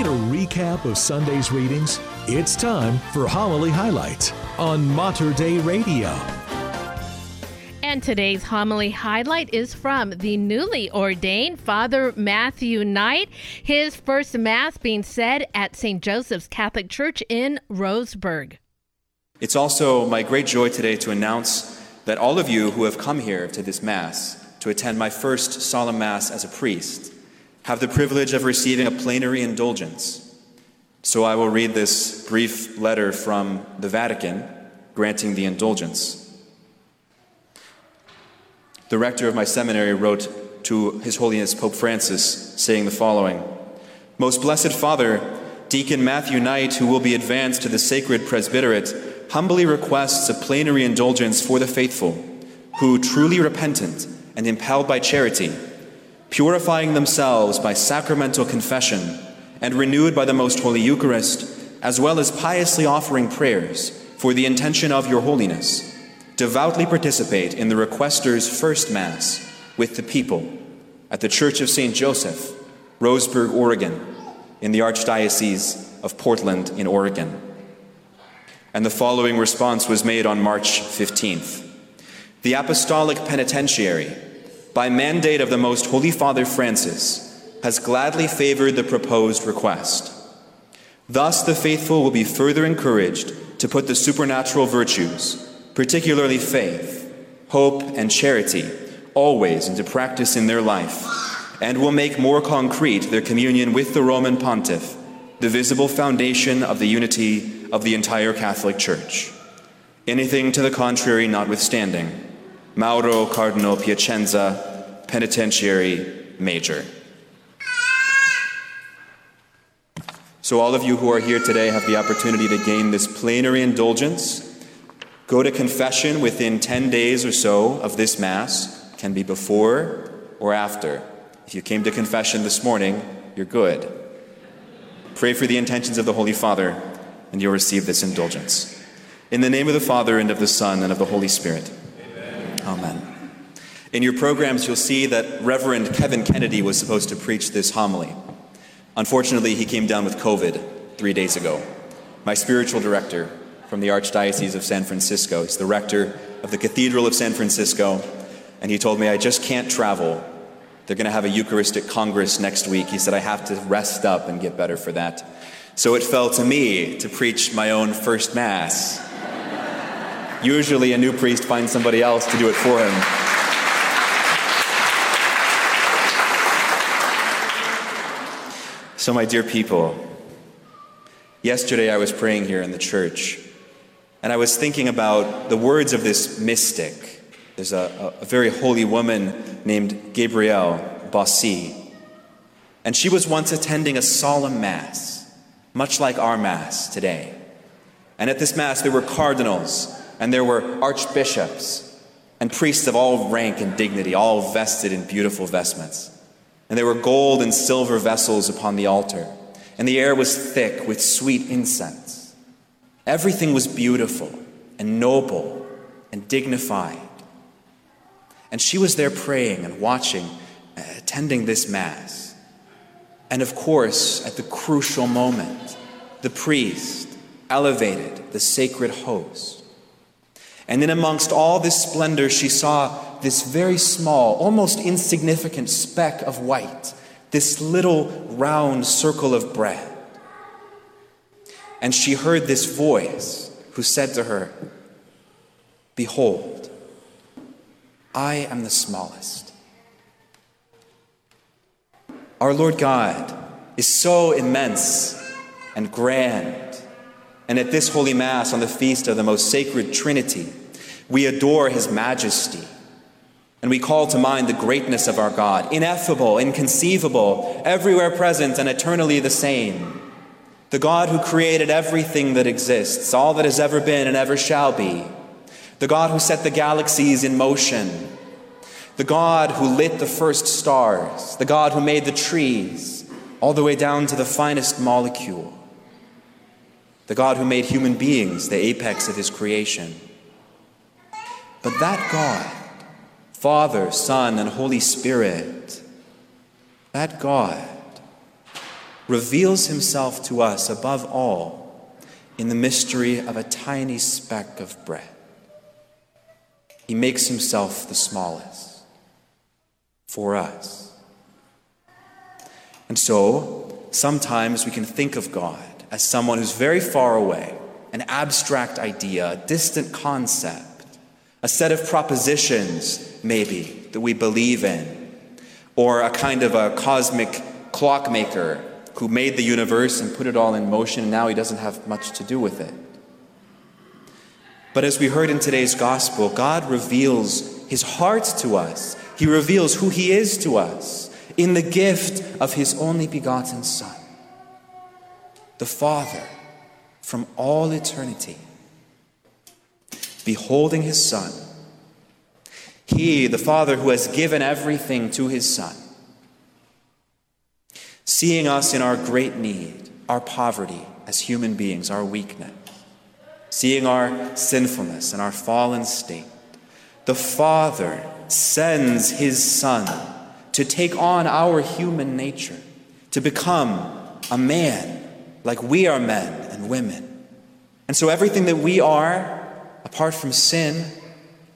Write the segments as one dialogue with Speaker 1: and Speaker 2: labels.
Speaker 1: Need a recap of Sunday's readings? It's time for Homily Highlights on Mater Dei Radio.
Speaker 2: And today's homily highlight is from the newly ordained Father Matthew Knight, his first Mass being said at St. Joseph's Catholic Church in Roseburg.
Speaker 3: It's also my great joy today to announce that all of you who have come here to this Mass to attend my first solemn Mass as a priest have the privilege of receiving a plenary indulgence. So I will read this brief letter from the Vatican granting the indulgence. The rector of my seminary wrote to His Holiness Pope Francis, saying the following Most Blessed Father, Deacon Matthew Knight, who will be advanced to the sacred presbyterate, humbly requests a plenary indulgence for the faithful, who, truly repentant and impelled by charity, purifying themselves by sacramental confession, and renewed by the Most Holy Eucharist, as well as piously offering prayers for the intention of your holiness, devoutly participate in the requester's first Mass with the people at the Church of St. Joseph, Roseburg, Oregon, in the Archdiocese of Portland, in Oregon. And the following response was made on March 15th. The Apostolic Penitentiary, by mandate of the Most Holy Father Francis, has gladly favored the proposed request. Thus, the faithful will be further encouraged to put the supernatural virtues, particularly faith, hope, and charity, always into practice in their life, and will make more concrete their communion with the Roman Pontiff, the visible foundation of the unity of the entire Catholic Church. Anything to the contrary notwithstanding, Mauro Cardinal Piacenza, Penitentiary Major. So, all of you who are here today have the opportunity to gain this plenary indulgence Go to confession within 10 days or so of this Mass, can be before or after. If you came to confession this morning, you're good. Pray for the intentions of the Holy Father, and you'll receive this indulgence. In the name of the Father, and of the Son, and of the Holy Spirit. Amen. In your programs, you'll see that Reverend Kevin Kennedy was supposed to preach this homily. Unfortunately, he came down with COVID three days ago. My spiritual director, from the Archdiocese of San Francisco. He's the rector of the Cathedral of San Francisco. And he told me, I just can't travel. They're going to have a Eucharistic Congress next week. He said, I have to rest up and get better for that. So it fell to me to preach my own first Mass. Usually, a new priest finds somebody else to do it for him. So, my dear people, yesterday I was praying here in the church. And I was thinking about the words of this mystic. There's a, a very holy woman named Gabrielle Bossis. And she was once attending a solemn Mass, much like our Mass today. And at this Mass, there were cardinals, and there were archbishops, and priests of all rank and dignity, all vested in beautiful vestments. And there were gold and silver vessels upon the altar, and the air was thick with sweet incense. Everything was beautiful and noble and dignified. And she was there praying and watching, uh, attending this Mass. And of course, at the crucial moment, the priest elevated the sacred host. And then, amongst all this splendor, she saw this very small, almost insignificant speck of white, this little round circle of bread. And she heard this voice who said to her, Behold, I am the smallest. Our Lord God is so immense and grand. And at this Holy Mass, on the feast of the most sacred Trinity, we adore His majesty. And we call to mind the greatness of our God, ineffable, inconceivable, everywhere present, and eternally the same. The God who created everything that exists, all that has ever been and ever shall be, the God who set the galaxies in motion, the God who lit the first stars, the God who made the trees, all the way down to the finest molecule, the God who made human beings, the apex of his creation. But that God, Father, Son, and Holy Spirit, that God, reveals himself to us above all in the mystery of a tiny speck of bread. He makes himself the smallest for us. And so, sometimes we can think of God as someone who's very far away, an abstract idea, a distant concept, a set of propositions, maybe, that we believe in, or a kind of a cosmic clockmaker who made the universe and put it all in motion, and now he doesn't have much to do with it. But as we heard in today's gospel, God reveals his heart to us. He reveals who he is to us in the gift of his only begotten Son the Father, from all eternity, beholding his Son. He, the Father, who has given everything to his Son, seeing us in our great need, our poverty as human beings, our weakness, seeing our sinfulness and our fallen state, the Father sends his Son to take on our human nature, to become a man like we are men and women. And so everything that we are, apart from sin,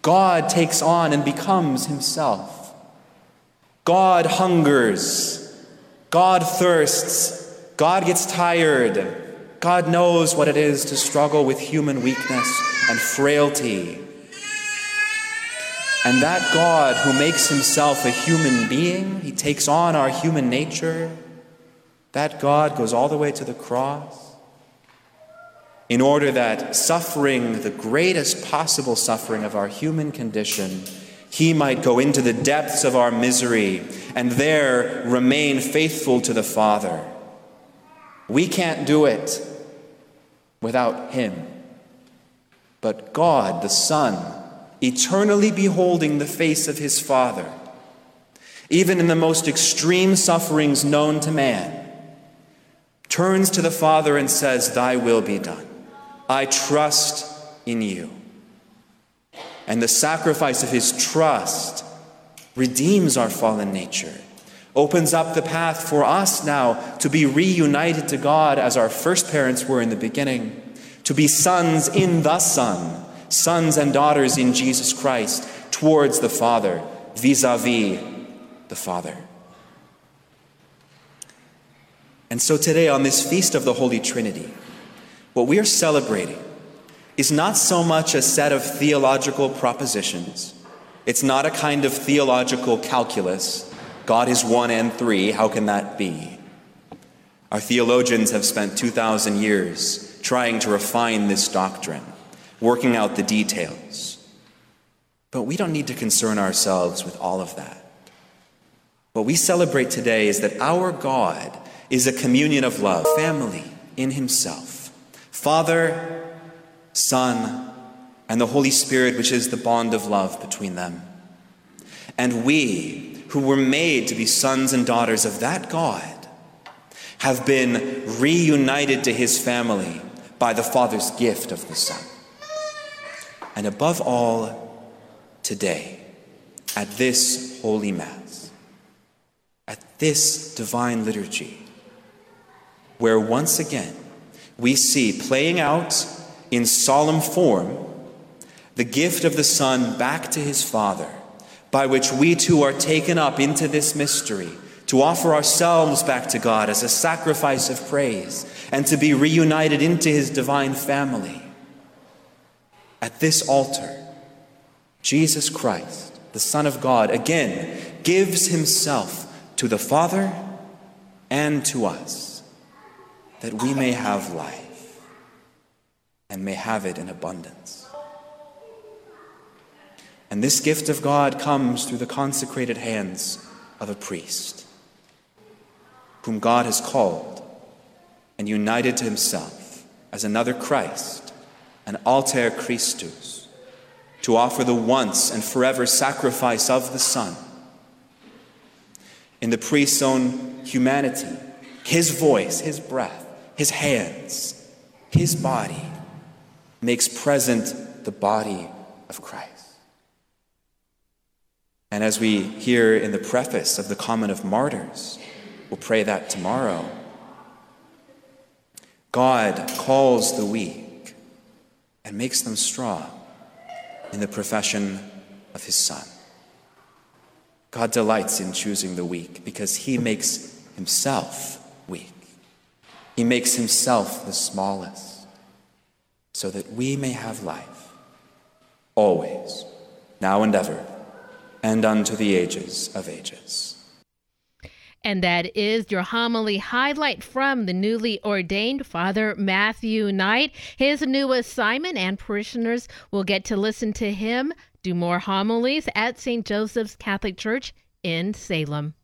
Speaker 3: God takes on and becomes Himself. God hungers. God thirsts. God gets tired. God knows what it is to struggle with human weakness and frailty. And that God who makes himself a human being, he takes on our human nature, that God goes all the way to the cross in order that suffering, the greatest possible suffering of our human condition, he might go into the depths of our misery and there remain faithful to the Father. We can't do it without him. But God, the Son, eternally beholding the face of his Father, even in the most extreme sufferings known to man, turns to the Father and says, Thy will be done. I trust in you. And the sacrifice of his trust redeems our fallen nature, opens up the path for us now to be reunited to God as our first parents were in the beginning, to be sons in the Son, sons and daughters in Jesus Christ towards the Father, vis a vis the Father. And so today, on this feast of the Holy Trinity, what we are celebrating is not so much a set of theological propositions. It's not a kind of theological calculus. God is one and three. How can that be? Our theologians have spent 2,000 years trying to refine this doctrine, working out the details. But we don't need to concern ourselves with all of that. What we celebrate today is that our God is a communion of love, family in Himself. Father, Son, and the Holy Spirit, which is the bond of love between them. And we, who were made to be sons and daughters of that God, have been reunited to His family by the Father's gift of the Son. And above all, today, at this holy Mass, at this divine liturgy, where once again we see playing out in solemn form the gift of the Son back to his Father, by which we too are taken up into this mystery to offer ourselves back to God as a sacrifice of praise and to be reunited into his divine family. At this altar, Jesus Christ, the Son of God, again gives himself to the Father and to us that we may have life and may have it in abundance. And this gift of God comes through the consecrated hands of a priest, whom God has called and united to himself as another Christ, an alter Christus, to offer the once and forever sacrifice of the Son. In the priest's own humanity, his voice, his breath, his hands, his body makes present the body of Christ. And as we hear in the preface of the Common of Martyrs, we'll pray that tomorrow. God calls the weak and makes them strong in the profession of his Son. God delights in choosing the weak because he makes himself weak. He makes himself the smallest so that we may have life always, now and ever, and unto the ages of ages.
Speaker 2: And that is your homily highlight from the newly ordained Father Matthew Knight. His new assignment, and parishioners will get to listen to him do more homilies at St. Joseph's Catholic Church in Salem.